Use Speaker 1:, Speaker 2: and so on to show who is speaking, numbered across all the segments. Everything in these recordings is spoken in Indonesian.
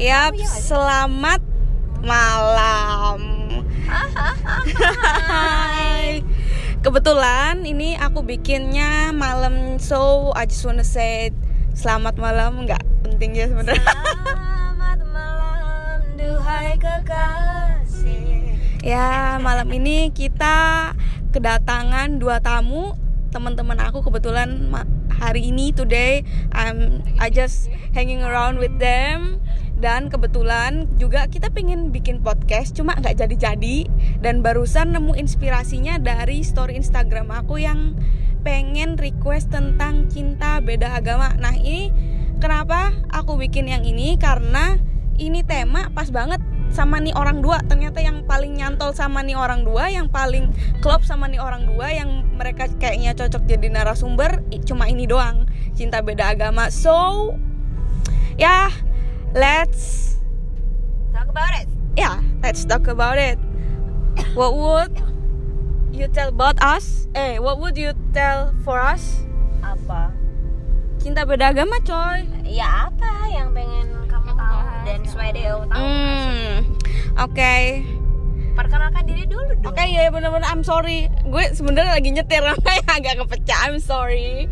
Speaker 1: Yap, selamat malam. Hai. Kebetulan ini aku bikinnya malam so I just wanna say selamat malam nggak penting ya sebenarnya.
Speaker 2: Selamat malam duhai kekasih.
Speaker 1: Ya malam ini kita kedatangan dua tamu teman-teman aku kebetulan hari ini today I'm I just hanging around with them dan kebetulan juga kita pengen bikin podcast cuma nggak jadi-jadi. Dan barusan nemu inspirasinya dari story Instagram aku yang pengen request tentang cinta beda agama. Nah ini kenapa aku bikin yang ini? Karena ini tema pas banget sama nih orang dua. Ternyata yang paling nyantol sama nih orang dua yang paling klop sama nih orang dua yang mereka kayaknya cocok jadi narasumber cuma ini doang. Cinta beda agama. So ya let's
Speaker 2: Talk about it.
Speaker 1: ya let's talk about it what would you tell about us eh what would you tell for us
Speaker 2: Apa?
Speaker 1: cinta beda agama coy
Speaker 2: Ya apa yang pengen kamu tahu dan dia tahu?
Speaker 1: hmm oke
Speaker 2: Perkenalkan diri dulu dong.
Speaker 1: Oke ya bener-bener I'm sorry Gue sebenarnya lagi nyetir makanya agak kepecah I'm sorry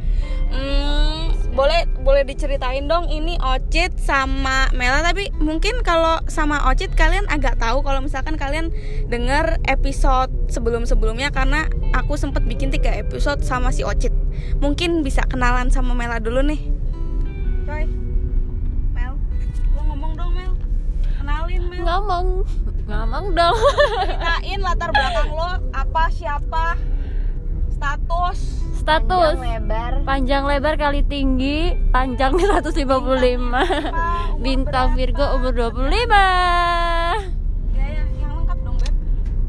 Speaker 1: Hmm, boleh boleh diceritain dong ini Ocit sama Mela tapi mungkin kalau sama Ocit kalian agak tahu kalau misalkan kalian denger episode sebelum-sebelumnya karena aku sempet bikin tiga episode sama si Ocit. Mungkin bisa kenalan sama Mela dulu nih. Coy. Mel. Lo ngomong dong Mel. Kenalin Mel.
Speaker 3: Ngomong. Ngomong dong.
Speaker 1: Ceritain latar belakang lo apa siapa status.
Speaker 3: Status.
Speaker 2: Panjang lebar.
Speaker 3: panjang lebar kali tinggi panjang 155 bintang Virgo umur 25
Speaker 1: ya ya yang lengkap dong beb.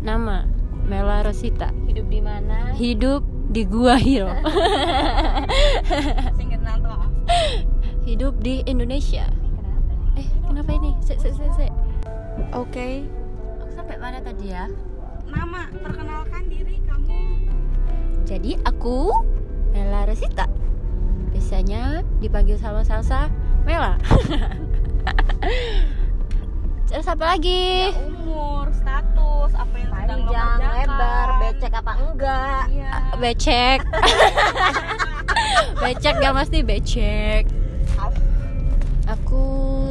Speaker 3: Nama Mela Rosita.
Speaker 2: Hidup di mana?
Speaker 3: hidup di Gua Hiro.
Speaker 1: Singkat nanto
Speaker 3: hidup di Indonesia. Eh kenapa ini? Se se se se
Speaker 1: oke.
Speaker 3: Aku sampai mana tadi ya?
Speaker 1: Nama perkenalkan
Speaker 3: jadi aku Mela Rosita. Biasanya dipanggil sama Salsa Mela. Terus apa lagi?
Speaker 1: Umur status apa yang sedang lo
Speaker 2: Panjang,
Speaker 1: kerjakan.
Speaker 2: lebar, becek apa enggak?
Speaker 1: iya.
Speaker 3: Becek. Becek gak pasti becek. Aku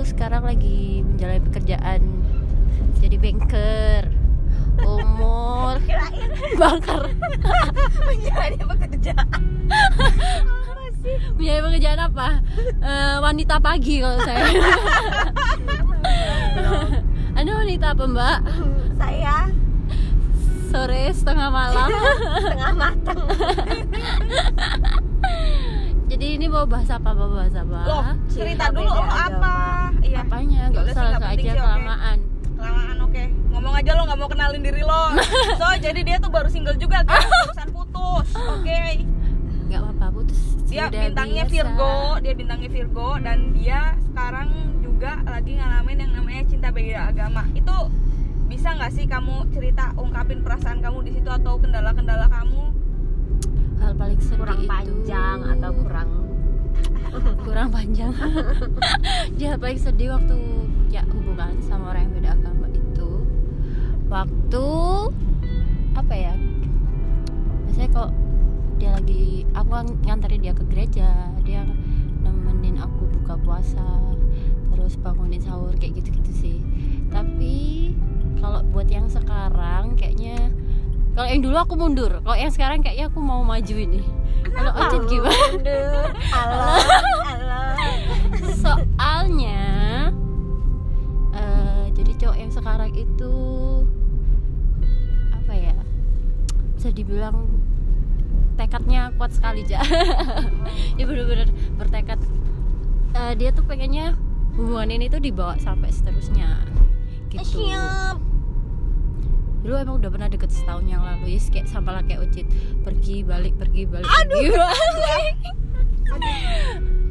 Speaker 3: sekarang lagi menjalani pekerjaan jadi banker umur. Banker
Speaker 1: menjadi pekerjaan.
Speaker 3: Menjalani pekerjaan apa? Eh, wanita pagi kalau saya. Anda wanita apa mbak?
Speaker 2: Saya
Speaker 3: sore setengah malam.
Speaker 2: Setengah matang.
Speaker 3: jadi ini mau bahas apa mau bahas apa?
Speaker 1: Lo cerita dulu apa? iya.
Speaker 3: Apanya? Nggak usah
Speaker 1: sih,
Speaker 3: langsung aja
Speaker 1: sih,
Speaker 3: kelamaan
Speaker 1: ngomong aja lo nggak mau kenalin diri lo. So jadi dia tuh baru single juga guys barusan putus oke.
Speaker 3: Nggak apa-apa putus
Speaker 1: dia
Speaker 3: Sudah
Speaker 1: bintangnya
Speaker 3: biasa.
Speaker 1: Virgo dia bintangnya Virgo dan dia sekarang juga lagi ngalamin yang namanya cinta beda agama. Itu bisa nggak sih kamu cerita ungkapin perasaan kamu di situ atau kendala-kendala kamu?
Speaker 3: Hal paling sedih
Speaker 2: Kurang
Speaker 3: itu
Speaker 2: panjang atau kurang?
Speaker 3: Kurang panjang. Dia paling sedih waktu ya hubungan sama orang yang beda agama waktu apa ya biasanya kok dia lagi aku ng- nganterin dia ke gereja dia nemenin aku buka puasa terus bangunin sahur kayak gitu-gitu sih tapi kalau buat yang sekarang kayaknya kalau yang dulu aku mundur kalau yang sekarang kayaknya aku mau maju ini kalau Ocit gimana.
Speaker 2: Halo.
Speaker 3: soalnya eh, jadi cowok yang sekarang itu bisa dibilang tekadnya kuat sekali ja. Dia bener-bener bertekad. Eh, dia tuh pengennya hubungan ini tuh dibawa sampai seterusnya gitu.
Speaker 2: Siap.
Speaker 3: dulu emang udah pernah deket setahun yang lalu ya kayak sama lah kayak Ucit pergi balik pergi balik pergi balik.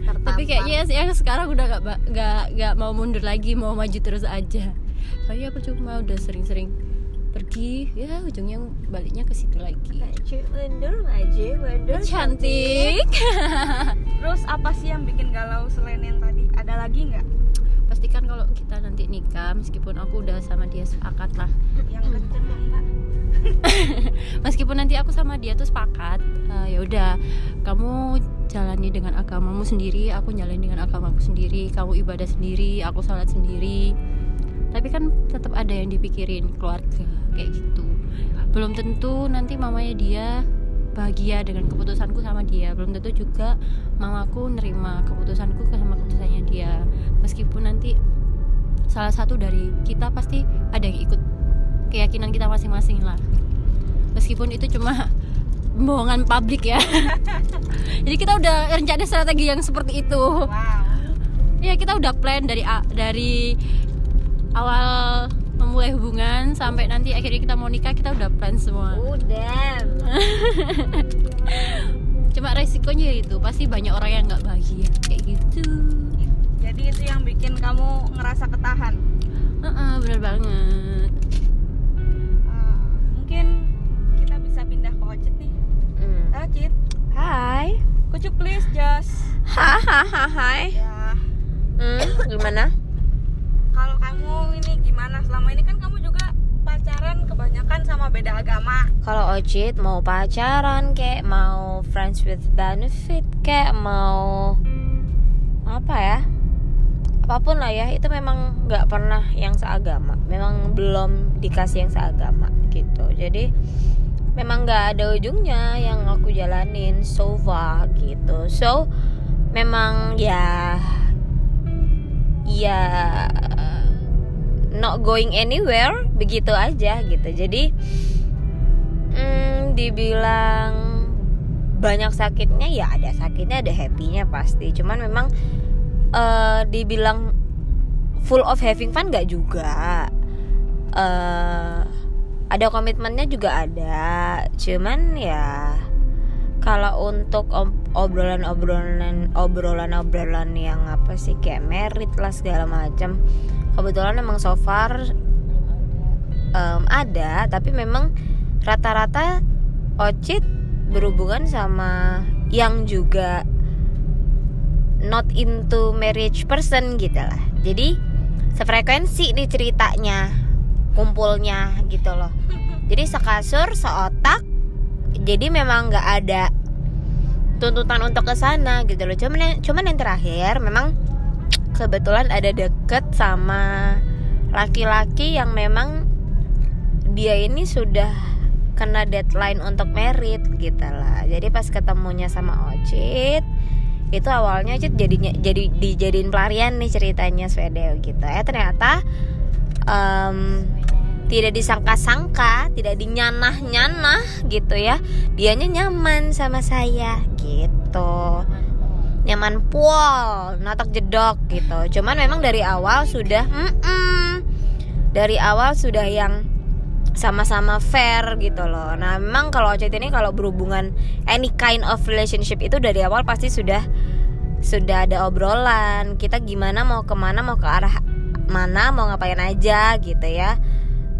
Speaker 3: tapi kayaknya yang sekarang udah gak, gak, gak mau mundur lagi mau maju terus aja. Soalnya aku cuma udah sering-sering pergi ya ujungnya baliknya ke situ lagi.
Speaker 2: Maju, mundur, maju, mundur.
Speaker 3: cantik.
Speaker 1: Terus apa sih yang bikin galau selain yang tadi? Ada lagi nggak?
Speaker 3: Pas pastikan kalau kita nanti nikah meskipun aku udah sama dia sepakat lah.
Speaker 1: Yang kenceng mbak.
Speaker 3: Meskipun nanti aku sama dia tuh sepakat uh, ya udah kamu jalani dengan agamamu sendiri aku jalani dengan agamaku sendiri kamu ibadah sendiri aku sholat sendiri tapi kan tetap ada yang dipikirin keluarga kayak gitu. Belum tentu nanti mamanya dia bahagia dengan keputusanku sama dia. Belum tentu juga mamaku nerima keputusanku sama keputusannya dia. Meskipun nanti salah satu dari kita pasti ada yang ikut keyakinan kita masing-masing lah. Meskipun itu cuma bohongan publik ya. Jadi kita udah rencana strategi yang seperti itu.
Speaker 1: Wow.
Speaker 3: Ya kita udah plan dari dari awal memulai hubungan sampai nanti akhirnya kita mau nikah kita udah plan semua
Speaker 2: Udah.
Speaker 3: cuma resikonya itu pasti banyak orang yang nggak bahagia kayak gitu
Speaker 1: jadi itu yang bikin kamu ngerasa ketahan
Speaker 3: Heeh, bener banget
Speaker 1: Ah, mungkin kita bisa pindah ke Ocit nih
Speaker 2: Hmm.
Speaker 1: Ocit
Speaker 2: Hai.
Speaker 1: could you please just
Speaker 2: Hahaha. Hai.
Speaker 1: ya
Speaker 2: Hmm, gimana?
Speaker 1: Kalau kamu ini gimana selama ini kan kamu juga pacaran kebanyakan sama beda agama
Speaker 2: Kalau Ocit mau pacaran kayak mau friends with benefit kayak mau apa ya? Apa pun lah ya, itu memang nggak pernah yang seagama. Memang belum dikasih yang seagama gitu. Jadi memang nggak ada ujungnya yang aku jalanin so far gitu. So memang ya ya not going anywhere begitu aja gitu. Jadi hmm, dibilang banyak sakitnya ya ada sakitnya ada happynya pasti. Cuman memang eh, dibilang full of having fun nggak juga. Eh ada komitmennya juga ada. Cuman ya kalau untuk ob- obrolan-obrolan obrolan-obrolan yang apa sih kayak merit lah segala macam kebetulan emang so far em, ada tapi memang rata-rata Ocit berhubungan sama yang juga not into marriage person gitu lah. Jadi sefrekuensi nih ceritanya kumpulnya gitu loh. Jadi sekasur seotak jadi memang nggak ada tuntutan untuk ke sana gitu loh. Cuman yang, cuman yang terakhir memang kebetulan ada deket sama laki-laki yang memang dia ini sudah kena deadline untuk merit gitu lah. Jadi pas ketemunya sama Ocit itu awalnya Ocit jadinya jadi dijadiin pelarian nih ceritanya Swedeo gitu. Ya ternyata em, tidak disangka-sangka tidak dinyanah-nyanah gitu ya. Dianya nyaman sama saya gitu. Nyaman pol notok jedok gitu. Cuman memang dari awal sudah mm-mm, dari awal sudah yang sama-sama fair gitu loh. Nah memang kalau Ocet ini kalau berhubungan any kind of relationship itu dari awal pasti sudah sudah ada obrolan. Kita gimana mau ke mana mau ke arah mana mau ngapain aja gitu ya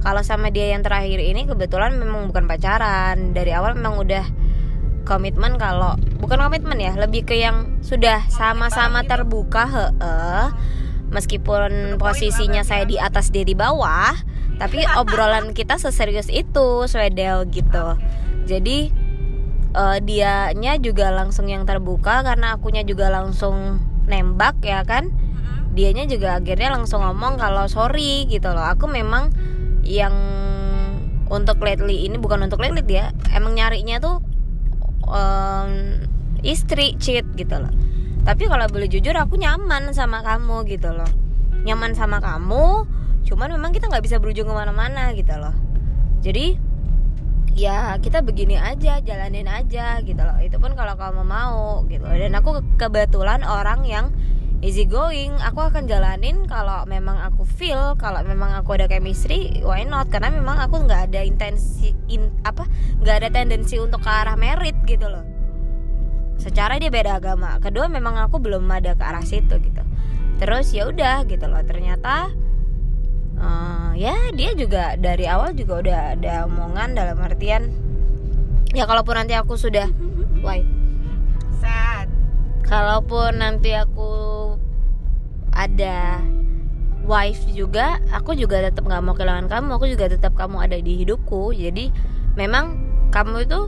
Speaker 2: kalau sama dia yang terakhir ini kebetulan memang bukan pacaran. Dari awal memang udah komitmen kalau bukan komitmen ya lebih ke yang sudah sama-sama terbuka heeh. Meskipun posisinya saya di atas dia di bawah tapi obrolan kita seserius itu swedel gitu. Jadi eh, dianya juga langsung yang terbuka karena akunya juga langsung nembak ya kan? Dianya juga akhirnya langsung ngomong kalau sorry gitu loh. Aku memang yang untuk lately ini bukan untuk lately dia emang nyarinya tuh em, istri cheat gitu loh. Tapi kalau boleh jujur aku nyaman sama kamu gitu loh. Nyaman sama kamu cuman memang kita nggak bisa berujung ke mana-mana gitu loh. Jadi ya kita begini aja jalanin aja gitu loh. Itu pun kalau kamu mau gitu. Dan aku ke- kebetulan orang yang easy going. Aku akan jalanin kalau memang aku feel kalau memang aku ada chemistry why not? Karena memang aku nggak ada intensi in, apa nggak ada tendensi untuk ke arah merit gitu loh. Secara dia beda agama. Kedua memang aku belum ada ke arah situ gitu. Terus ya udah gitu loh. Ternyata eh, ya dia juga dari awal juga udah ada omongan dalam artian ya kalaupun nanti aku sudah why?
Speaker 1: Sad.
Speaker 2: Kalaupun nanti aku ada wife juga aku juga tetap nggak mau kehilangan kamu aku juga tetap kamu ada di hidupku. Jadi memang kamu itu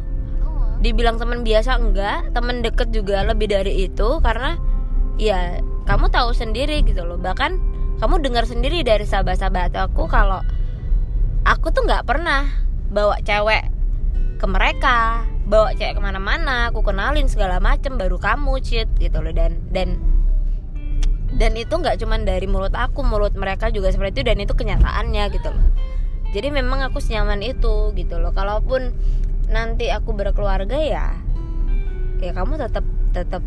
Speaker 2: dibilang teman biasa enggak teman deket juga lebih dari itu karena ya kamu tahu sendiri gitu loh. Bahkan kamu dengar sendiri dari sahabat-sahabat aku kalau aku tuh nggak pernah bawa cewek ke mereka bawa cewek ke mana-mana aku kenalin segala macem baru kamu cheat gitu loh. Dan dan dan itu nggak cuman dari mulut aku mulut mereka juga seperti itu dan itu kenyataannya gitu loh. Jadi memang aku senyaman itu gitu loh. Kalaupun nanti aku berkeluarga ya ya kamu tetap tetap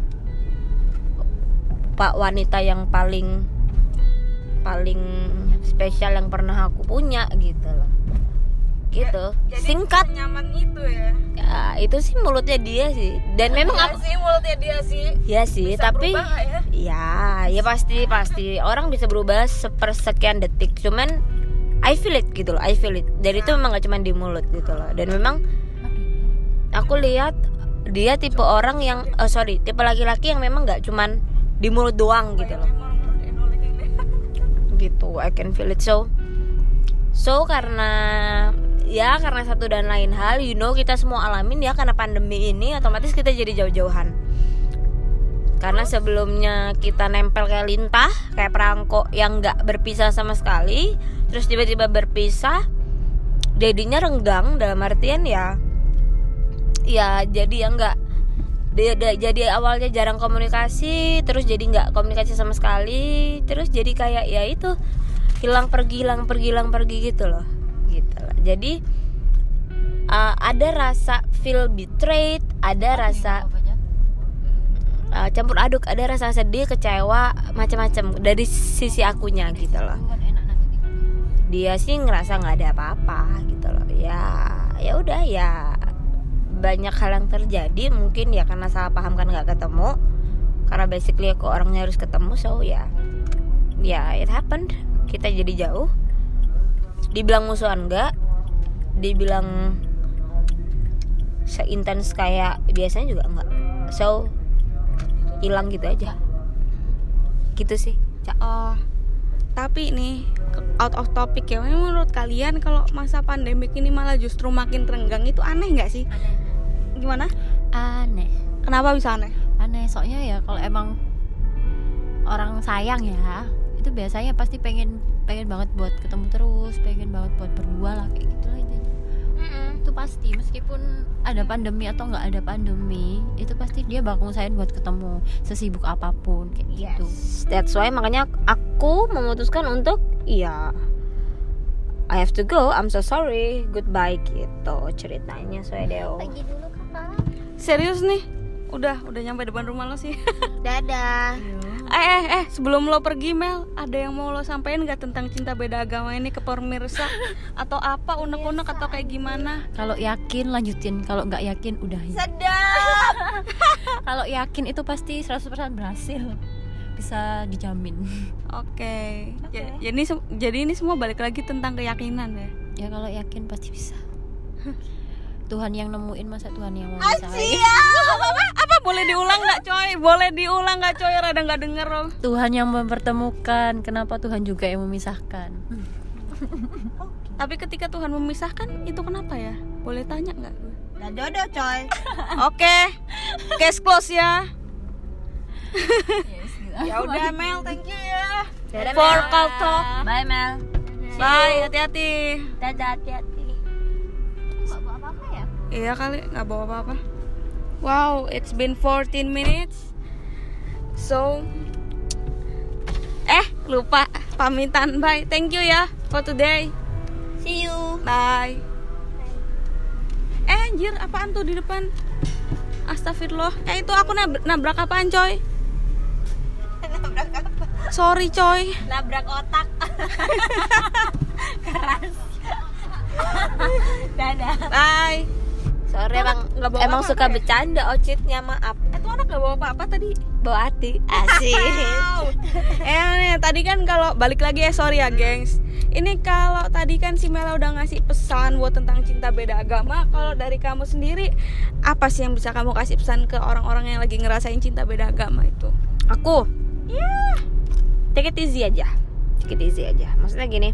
Speaker 2: pak wanita yang paling paling spesial yang pernah aku punya gitu loh gitu. Singkat.
Speaker 1: nyaman itu ya.
Speaker 2: Ya, itu sih mulutnya dia sih. Dan memang
Speaker 1: Iya
Speaker 2: aku
Speaker 1: sih mulutnya dia sih.
Speaker 2: Ya sih
Speaker 1: Bisa
Speaker 2: tapi
Speaker 1: ya?
Speaker 2: ya ya pasti pasti. Orang bisa berubah sepersekian detik. Cuman I feel it gitu loh I feel it. Dan itu memang gak cuma di mulut gitu loh. Dan memang aku lihat dia tipe orang yang oh sorry tipe laki-laki yang memang gak cuman di mulut doang gitu loh. gitu I can feel it. So so karena ya karena satu dan lain hal you know kita semua alamin ya karena pandemi ini otomatis kita jadi jauh-jauhan. Karena sebelumnya kita nempel kayak lintah kayak perangkok yang nggak berpisah sama sekali terus tiba-tiba berpisah jadinya renggang dalam artian ya ya jadi ya nggak jadi awalnya jarang komunikasi terus jadi nggak komunikasi sama sekali terus jadi kayak ya itu hilang pergi hilang pergi hilang pergi gitu loh gitu jadi uh, ada rasa feel betrayed ada rasa uh, campur aduk ada rasa sedih kecewa macam-macam dari sisi akunya gitu loh. dia sih ngerasa nggak ada apa-apa gitu loh. Ya ya udah ya banyak hal yang terjadi mungkin ya karena salah paham kan nggak ketemu. Karena basically aku orangnya harus ketemu so ya ya it happened. Kita jadi jauh. Dibilang musuhan enggak dibilang seintens kayak biasanya juga enggak so hilang gitu aja gitu sih.
Speaker 1: Oh, tapi nih out of topic ya. Menurut kalian kalau masa pandemik ini malah justru makin renggang itu aneh nggak sih? Gimana?
Speaker 3: aneh
Speaker 1: Kenapa bisa aneh?
Speaker 3: aneh soalnya ya kalau emang orang sayang ya itu biasanya pasti pengen pengen banget buat ketemu terus pengen banget buat berdua lah kayak gitu itu pasti meskipun ada pandemi atau nggak ada pandemi itu pasti dia bakal ngusahain buat ketemu sesibuk apa pun kayak gitu
Speaker 2: Yes, that's why makanya aku memutuskan untuk ya I have to go, I'm so sorry, goodbye gitu ceritanya Soedeo.
Speaker 3: dulu kakak
Speaker 1: Serius nih? Udah, udah nyampe depan rumah lo sih.
Speaker 2: Dadah.
Speaker 1: Eh, eh, eh, sebelum lo pergi Mel, ada yang mau lo sampein nggak tentang cinta beda agama ini ke pemirsa atau apa unek-unek atau kayak gimana?
Speaker 3: kalau yakin lanjutin kalau nggak yakin udahin
Speaker 2: Sedap.
Speaker 3: kalau yakin itu pasti 100% berhasil bisa dijamin
Speaker 1: Oke. Ja- Jadi se- jadi ini semua balik lagi tentang keyakinan ya.
Speaker 3: ya kalau yakin pasti bisa Tuhan yang nemuin masa Tuhan yang mau
Speaker 1: apa, apa, apa boleh diulang nggak coy? Boleh diulang nggak coy? Rada nggak denger lo.
Speaker 3: Tuhan yang mempertemukan kenapa Tuhan juga yang memisahkan
Speaker 1: Tapi ketika Tuhan memisahkan itu kenapa ya? Boleh tanya nggak?
Speaker 2: Nah, jodoh coy.
Speaker 1: Oke, case close ya. ya udah Mel, thank you ya.
Speaker 2: Dadah,
Speaker 1: For
Speaker 2: Mel.
Speaker 1: call talk.
Speaker 2: Bye Mel.
Speaker 1: Bye, hati-hati.
Speaker 2: Dadah hati-hati.
Speaker 1: Iya kali nggak bawa apa-apa. Wow, it's been 14 minutes. So, eh lupa pamitan. Bye. Thank you ya for today.
Speaker 2: See you.
Speaker 1: Bye. Eh anjir, apaan tuh di depan? Astagfirullah. Eh itu aku nab- nabrak apaan coy?
Speaker 2: Nabrak apa?
Speaker 1: Sorry coy.
Speaker 2: Nabrak otak. Keras. Dadah.
Speaker 1: Bye.
Speaker 2: Sorry
Speaker 1: Itu
Speaker 2: emang
Speaker 1: bawa
Speaker 2: emang
Speaker 1: apa-apa
Speaker 2: suka
Speaker 1: ya?
Speaker 2: bercanda ocitnya maaf.
Speaker 1: Eh tuh anak gak bawa apa-apa tadi.
Speaker 2: Bawa hati. Asik.
Speaker 1: Eh nih, tadi kan kalau balik lagi ya sorry ya gengs. Ini kalau tadi kan si Mela udah ngasih pesan buat tentang cinta beda agama. Kalau dari kamu sendiri apa sih yang bisa kamu kasih pesan ke orang-orang yang lagi ngerasain cinta beda agama itu?
Speaker 2: Aku. Ya. Take it easy aja. take it easy aja maksudnya gini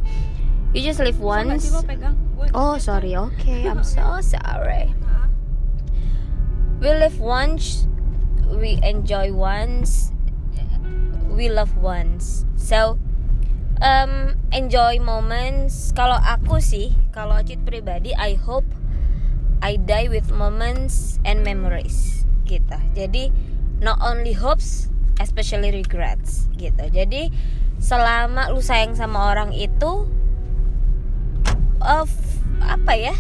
Speaker 2: you just live once oh sorry okay I'm so sorry? We live once we enjoy once we love once. So um, enjoy moments. Kalau aku sih kalau Cid pribadi I hope I die with moments and memories gitu. Jadi not only hopes especially regrets gitu. Jadi selama lu sayang sama orang itu of apa ya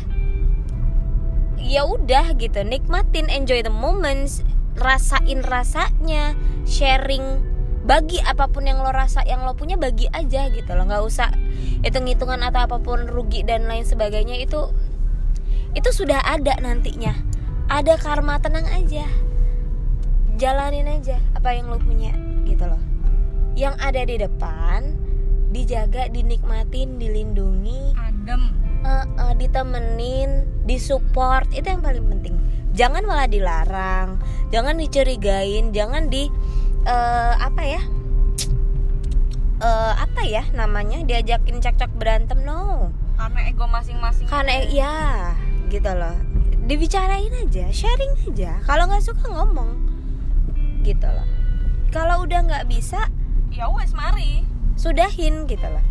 Speaker 2: ya udah gitu nikmatin enjoy the moments rasain rasanya sharing bagi apa pun yang lo rasa yang lo punya bagi aja gitu loh. Nggak usah hitung hitungan atau apa pun rugi dan lain sebagainya itu itu sudah ada nantinya. Ada karma tenang aja. Jalanin aja apa yang lo punya gitu loh. Yang ada di depan dijaga dinikmatin dilindungi.
Speaker 1: Adem
Speaker 2: eh, eh, ditemenin, disupport itu yang paling penting. Jangan malah dilarang, jangan dicurigain, jangan di eh, apa ya? Eh, apa ya namanya? Diajakin cekcok berantem no.
Speaker 1: karena ego masing-masing
Speaker 2: Karena ya gitu loh. Dibicarain aja, sharing aja. Kalau nggak suka ngomong, gitu loh. Kalau udah nggak bisa,
Speaker 1: ya wes mari
Speaker 2: sudahin gitu loh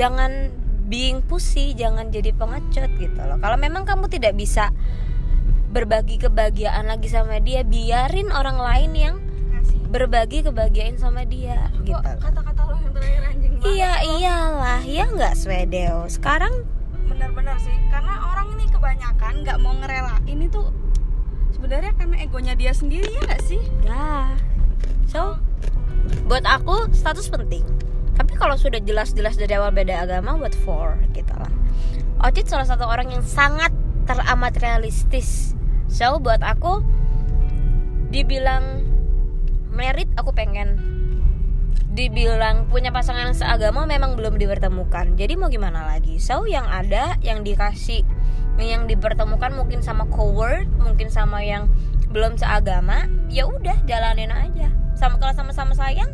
Speaker 2: jangan being pussy jangan jadi pengecut gitu loh. Kalau memang kamu tidak bisa berbagi kebahagiaan lagi sama dia biarin orang lain yang berbagi kebahagiaan sama dia gitu
Speaker 1: Kok
Speaker 2: loh.
Speaker 1: kata-kata lo yang terakhir anjing banget
Speaker 2: iya iyalah. Ya nggak swedeo? Sekarang
Speaker 1: bener-bener sih. Karena orang ini kebanyakan nggak mau ngerelain. Itu sebenarnya karena egonya dia sendiri ya nggak sih?
Speaker 2: Ya. So buat aku status penting tapi kalau sudah jelas-jelas dari awal beda agama what for? Gitu lah. Ocit salah satu orang yang sangat teramat realistis so buat aku dibilang merit aku pengen. Dibilang punya pasangan yang seagama memang belum dipertemukan. Jadi mau gimana lagi? So yang ada yang dikasih yang dipertemukan mungkin sama coward mungkin sama yang belum seagama ya udah jalanin aja. Sama kalau sama-sama sayang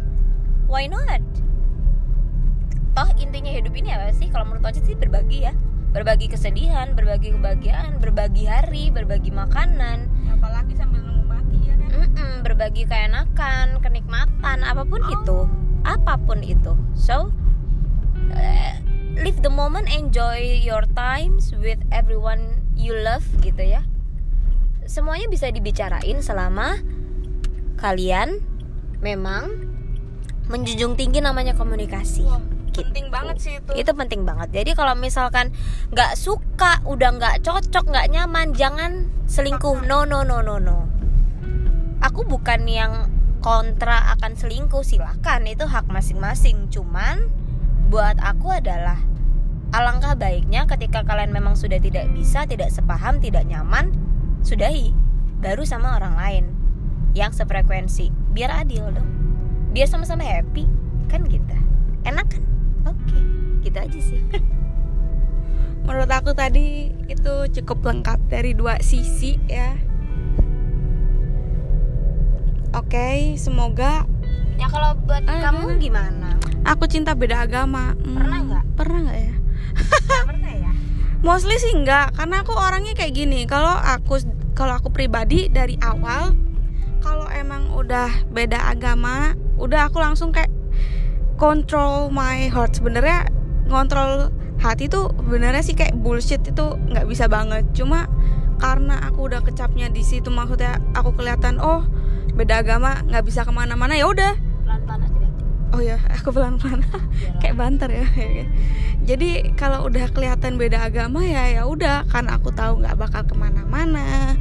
Speaker 2: why not toh intinya hidup ini apa sih kalau menurut Ocit sih berbagi ya berbagi kesedihan berbagi kebahagiaan berbagi hari berbagi makanan
Speaker 1: apalagi sambil nunggu mati ya kan
Speaker 2: Mm-mm, berbagi keenakan, kenikmatan, apa pun
Speaker 1: Oh.
Speaker 2: itu, apa pun itu. So, eh, live the moment, enjoy your times with everyone you love, gitu ya. Semuanya bisa dibicarain selama kalian memang menjunjung tinggi namanya komunikasi.
Speaker 1: Wah,
Speaker 2: Gitu.
Speaker 1: penting banget sih itu.
Speaker 2: Itu penting banget. Jadi kalau misalkan nggak suka, udah nggak cocok, nggak nyaman, jangan selingkuh. No, no, no, no, no. Aku bukan yang kontra akan selingkuh silahkan itu hak masing-masing. Cuman buat aku adalah alangkah baiknya ketika kalian memang sudah tidak bisa tidak sepaham tidak nyaman sudahi. Baru sama orang lain yang sefrekuensi. Biar adil dong. Biar sama-sama happy. Kan gitu. Enak kan oke gitu aja sih.
Speaker 1: Menurut aku tadi itu cukup lengkap dari dua sisi ya. Oke semoga
Speaker 2: ya kalau buat
Speaker 1: Ah,
Speaker 2: kamu gimana?
Speaker 1: aku cinta beda agama. Hmm,
Speaker 2: Pernah nggak?
Speaker 1: pernah nggak ya?
Speaker 2: Nggak pernah ya?
Speaker 1: Mostly sih enggak karena aku orangnya kayak gini. Kalau aku kalau aku pribadi dari awal kalau emang udah beda agama udah aku langsung kayak control my heart. Sebenarnya ngontrol hati tuh benernya sih kayak bullshit. Itu nggak bisa banget. Cuma karena aku udah kecapnya di situ maksudnya aku kelihatan oh beda agama nggak bisa ke mana-mana ya udah.
Speaker 2: Pelan-pelan aja berarti.
Speaker 1: oh ya aku pelan-pelan. Kayak banter ya. Jadi kalau udah kelihatan beda agama ya ya udah. Karena aku tahu nggak bakal ke mana-mana.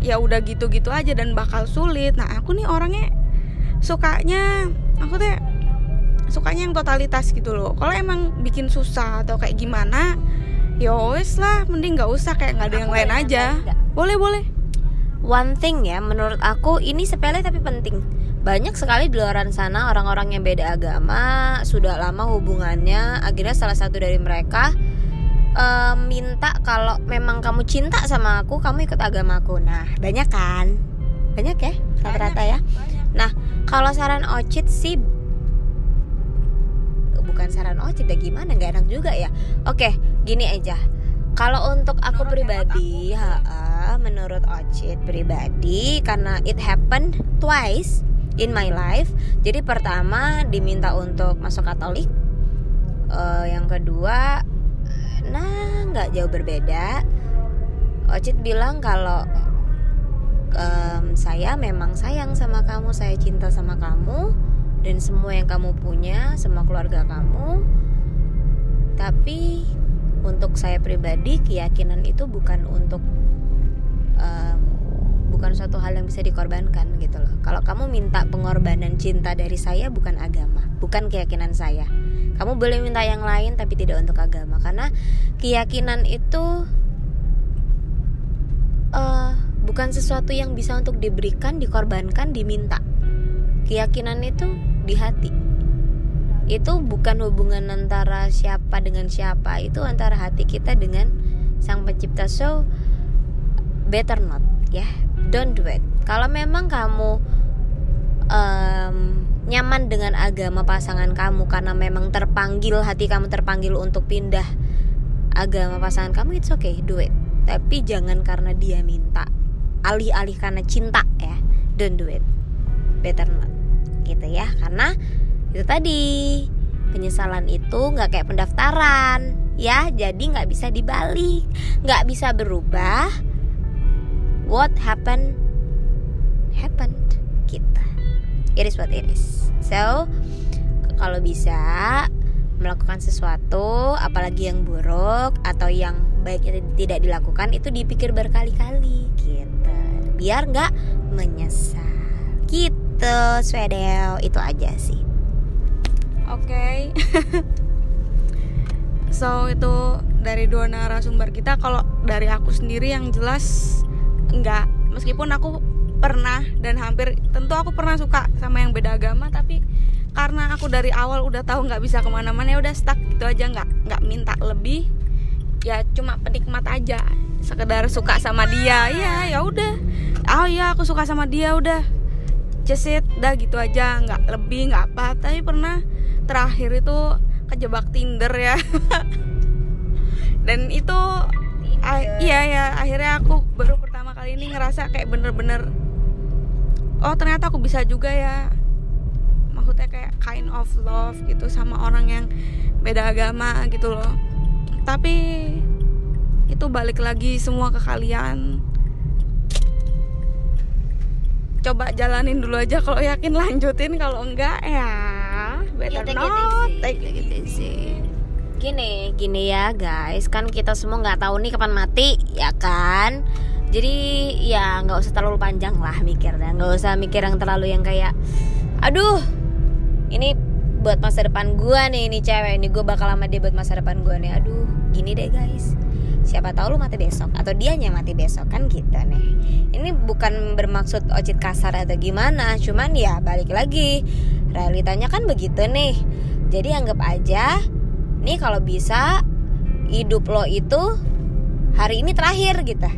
Speaker 1: Ya udah gitu-gitu aja dan bakal sulit. Nah aku nih orangnya sukanya aku tuh sukanya yang totalitas gitu loh kalau emang bikin susah atau kayak gimana ya wes lah mending nggak usah kayak nggak ada yang
Speaker 2: Aku
Speaker 1: lain
Speaker 2: boleh
Speaker 1: aja boleh boleh
Speaker 2: One thing ya, menurut aku ini sepele tapi penting. Banyak sekali di luar sana orang-orang yang beda agama, sudah lama hubungannya, akhirnya salah satu dari mereka eh, minta kalau memang kamu cinta sama aku, kamu ikut agamaku. Nah, banyak kan? Banyak ya rata-rata ya.
Speaker 1: Banyak.
Speaker 2: Nah, kalau saran Ocit sih bukan saran oh cinta gimana nggak enak juga ya? Oke gini aja. Kalau untuk aku
Speaker 1: Menurut
Speaker 2: pribadi
Speaker 1: hemat
Speaker 2: ha, menurut Ocit pribadi karena it happened twice in my life. Jadi pertama diminta untuk masuk Katolik Eh, yang kedua nah nggak jauh berbeda. Ocit bilang kalau em, saya memang sayang sama kamu saya cinta sama kamu dan semua yang kamu punya semua keluarga kamu. Tapi untuk saya pribadi keyakinan itu bukan untuk em, bukan suatu hal yang bisa dikorbankan gitu loh. Kalau kamu minta pengorbanan cinta dari saya bukan agama bukan keyakinan saya. Kamu boleh minta yang lain tapi tidak untuk agama. Karena keyakinan itu eh bukan sesuatu yang bisa untuk diberikan, dikorbankan, diminta. Keyakinan itu di hati. Itu bukan hubungan antara siapa dengan siapa, itu antara hati kita dengan sang pencipta. So better not, ya. Don't do it. Kalau memang kamu em, nyaman dengan agama pasangan kamu karena memang terpanggil hati kamu terpanggil untuk pindah agama pasangan kamu, it's okay, do it. Tapi jangan karena dia minta alih-alih karena cinta ya don't do it better not gitu ya. Karena itu tadi penyesalan itu nggak kayak pendaftaran ya. Jadi nggak bisa dibalik nggak bisa berubah what happened happened kita. It is what it is. So kalau bisa melakukan sesuatu apalagi yang buruk atau yang baiknya tidak dilakukan itu dipikir berkali-kali gitu. Biar nggak menyesal. Gitu swedel itu aja sih.
Speaker 1: Oke. so itu dari dua narasumber kita. Kalau dari aku sendiri yang jelas enggak meskipun aku pernah dan hampir tentu aku pernah suka sama yang beda agama tapi karena aku dari awal udah tahu nggak bisa ke mana-mana ya udah stuck gitu aja nggak nggak minta lebih. Ya cuma penikmat aja. Sekedar suka sama dia. Ya ya udah. Oh ya aku suka sama dia udah just it dah gitu aja nggak lebih nggak apa. Tapi pernah terakhir itu kejebak Tinder ya. Dan itu iya ya akhirnya aku baru pertama kali ini ngerasa kayak bener-bener oh ternyata aku bisa juga ya. Maksudnya kayak kind of love gitu sama orang yang beda agama gitu loh. Tapi itu balik lagi semua ke kalian coba jalanin dulu aja kalau yakin lanjutin kalau enggak ya better
Speaker 2: take it
Speaker 1: not.
Speaker 2: easy,
Speaker 1: take
Speaker 2: take
Speaker 1: it
Speaker 2: it
Speaker 1: easy.
Speaker 2: Gini gini ya guys. Kan kita semua nggak tahu nih kapan mati ya kan? Jadi ya nggak usah terlalu panjang lah mikirnya. Nggak usah mikir yang terlalu yang kayak aduh ini buat masa depan gua nih ini cewek ini gue bakal lama dia buat masa depan gua nih. Aduh gini deh guys siapa tahu lu mati besok atau dia yang mati besok kan gitu nih. Ini bukan bermaksud ocit kasar atau gimana cuman ya balik lagi realitanya kan begitu nih. Jadi anggap aja nih kalau bisa hidup lo itu hari ini terakhir gitu.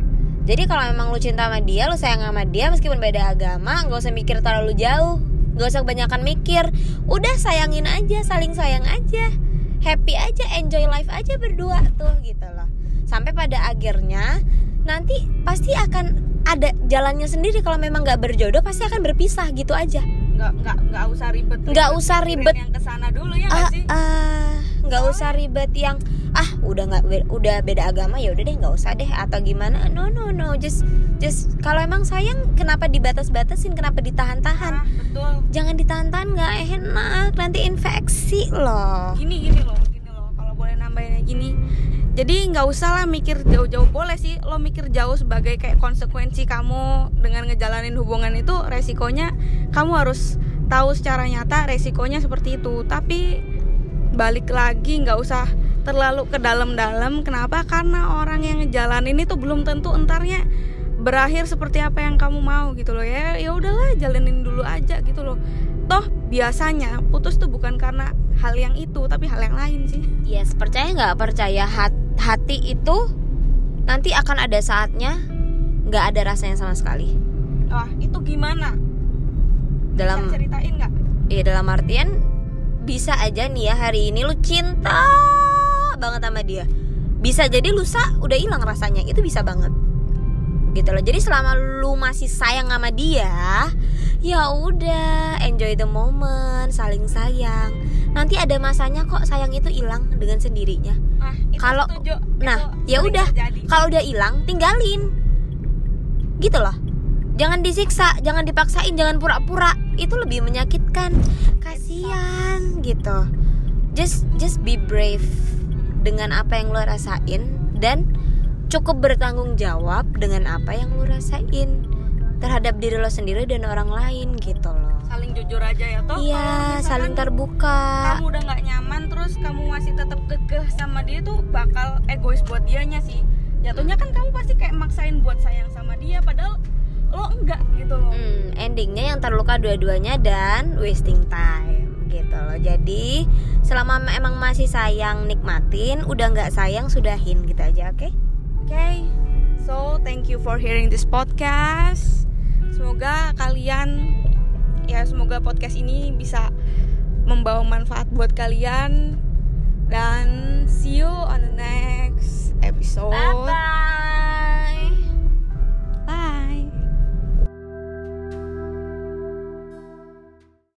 Speaker 2: Jadi kalau memang lu cinta sama dia lu sayang sama dia meskipun beda agama nggak usah mikir terlalu jauh nggak usah kebanyakan mikir. Udah sayangin aja saling sayang aja. Happy aja enjoy life aja berdua tuh gitu loh sampai pada akhirnya nanti pasti akan ada jalannya sendiri. Kalau memang nggak berjodoh pasti akan berpisah gitu aja.
Speaker 1: Nggak nggak nggak usah ribet
Speaker 2: Nggak usah ribet.
Speaker 1: yang ke sana dulu ya nggak sih?
Speaker 2: ah, nggak usah ribet yang ah udah nggak udah beda agama ya udah deh nggak usah deh atau gimana. No no no just just kalau emang sayang kenapa dibatas-batasin? Kenapa ditahan-tahan?
Speaker 1: Ah, betul.
Speaker 2: Jangan ditahan-tahan nggak enak. Nanti infeksi loh.
Speaker 1: Gini gini loh gini loh. Kalau boleh nambahinnya gini jadi nggak usah lah mikir jauh-jauh boleh sih lo mikir jauh sebagai kayak konsekuensi kamu dengan ngejalanin hubungan itu resikonya kamu harus tahu secara nyata resikonya seperti itu. Tapi balik lagi nggak usah terlalu ke dalam-dalam. Kenapa? Karena orang yang ngejalanin itu belum tentu entarnya berakhir seperti apa yang kamu mau gitu loh ya. Ya udahlah jalanin dulu aja gitu loh. Toh biasanya putus tuh bukan karena hal yang itu tapi hal yang lain sih.
Speaker 2: Yes percaya nggak? Percaya hat- hati itu nanti akan ada saatnya nggak ada rasanya sama sekali.
Speaker 1: Wah itu gimana?
Speaker 2: Dalam
Speaker 1: Bisa ceritain nggak?
Speaker 2: Ya dalam artian bisa aja nih ya hari ini lu cinta banget sama dia. Bisa jadi lusa udah hilang rasanya itu bisa banget. Gitu loh. Jadi selama lu masih sayang sama dia ya udah enjoy the moment saling sayang nanti ada masanya kok sayang itu hilang dengan sendirinya.
Speaker 1: Ah,
Speaker 2: Kalau- nah, ya udah. kalau udah hilang tinggalin. Gitu loh. Jangan disiksa jangan dipaksain jangan pura-pura. Itu lebih menyakitkan. Kasihan gitu. Just just be brave dengan apa yang lo rasain dan cukup bertanggung jawab dengan apa yang lo rasain terhadap diri lo sendiri dan orang lain gitu loh
Speaker 1: saling jujur aja ya toh
Speaker 2: iya saling terbuka
Speaker 1: kamu udah nggak nyaman terus kamu masih tetap kekeh sama dia tuh bakal egois buat dianya sih jatuhnya kan kamu pasti kayak maksain buat sayang sama dia padahal lo enggak gitu loh
Speaker 2: Hmm, endingnya yang terluka dua-duanya dan wasting time gitu loh. Jadi selama emang masih sayang nikmatin, udah nggak sayang sudahin gitu aja, oke?
Speaker 1: Oke, so thank you for hearing this podcast. Semoga kalian, ya semoga podcast ini bisa membawa manfaat buat kalian. Dan see you on the next episode.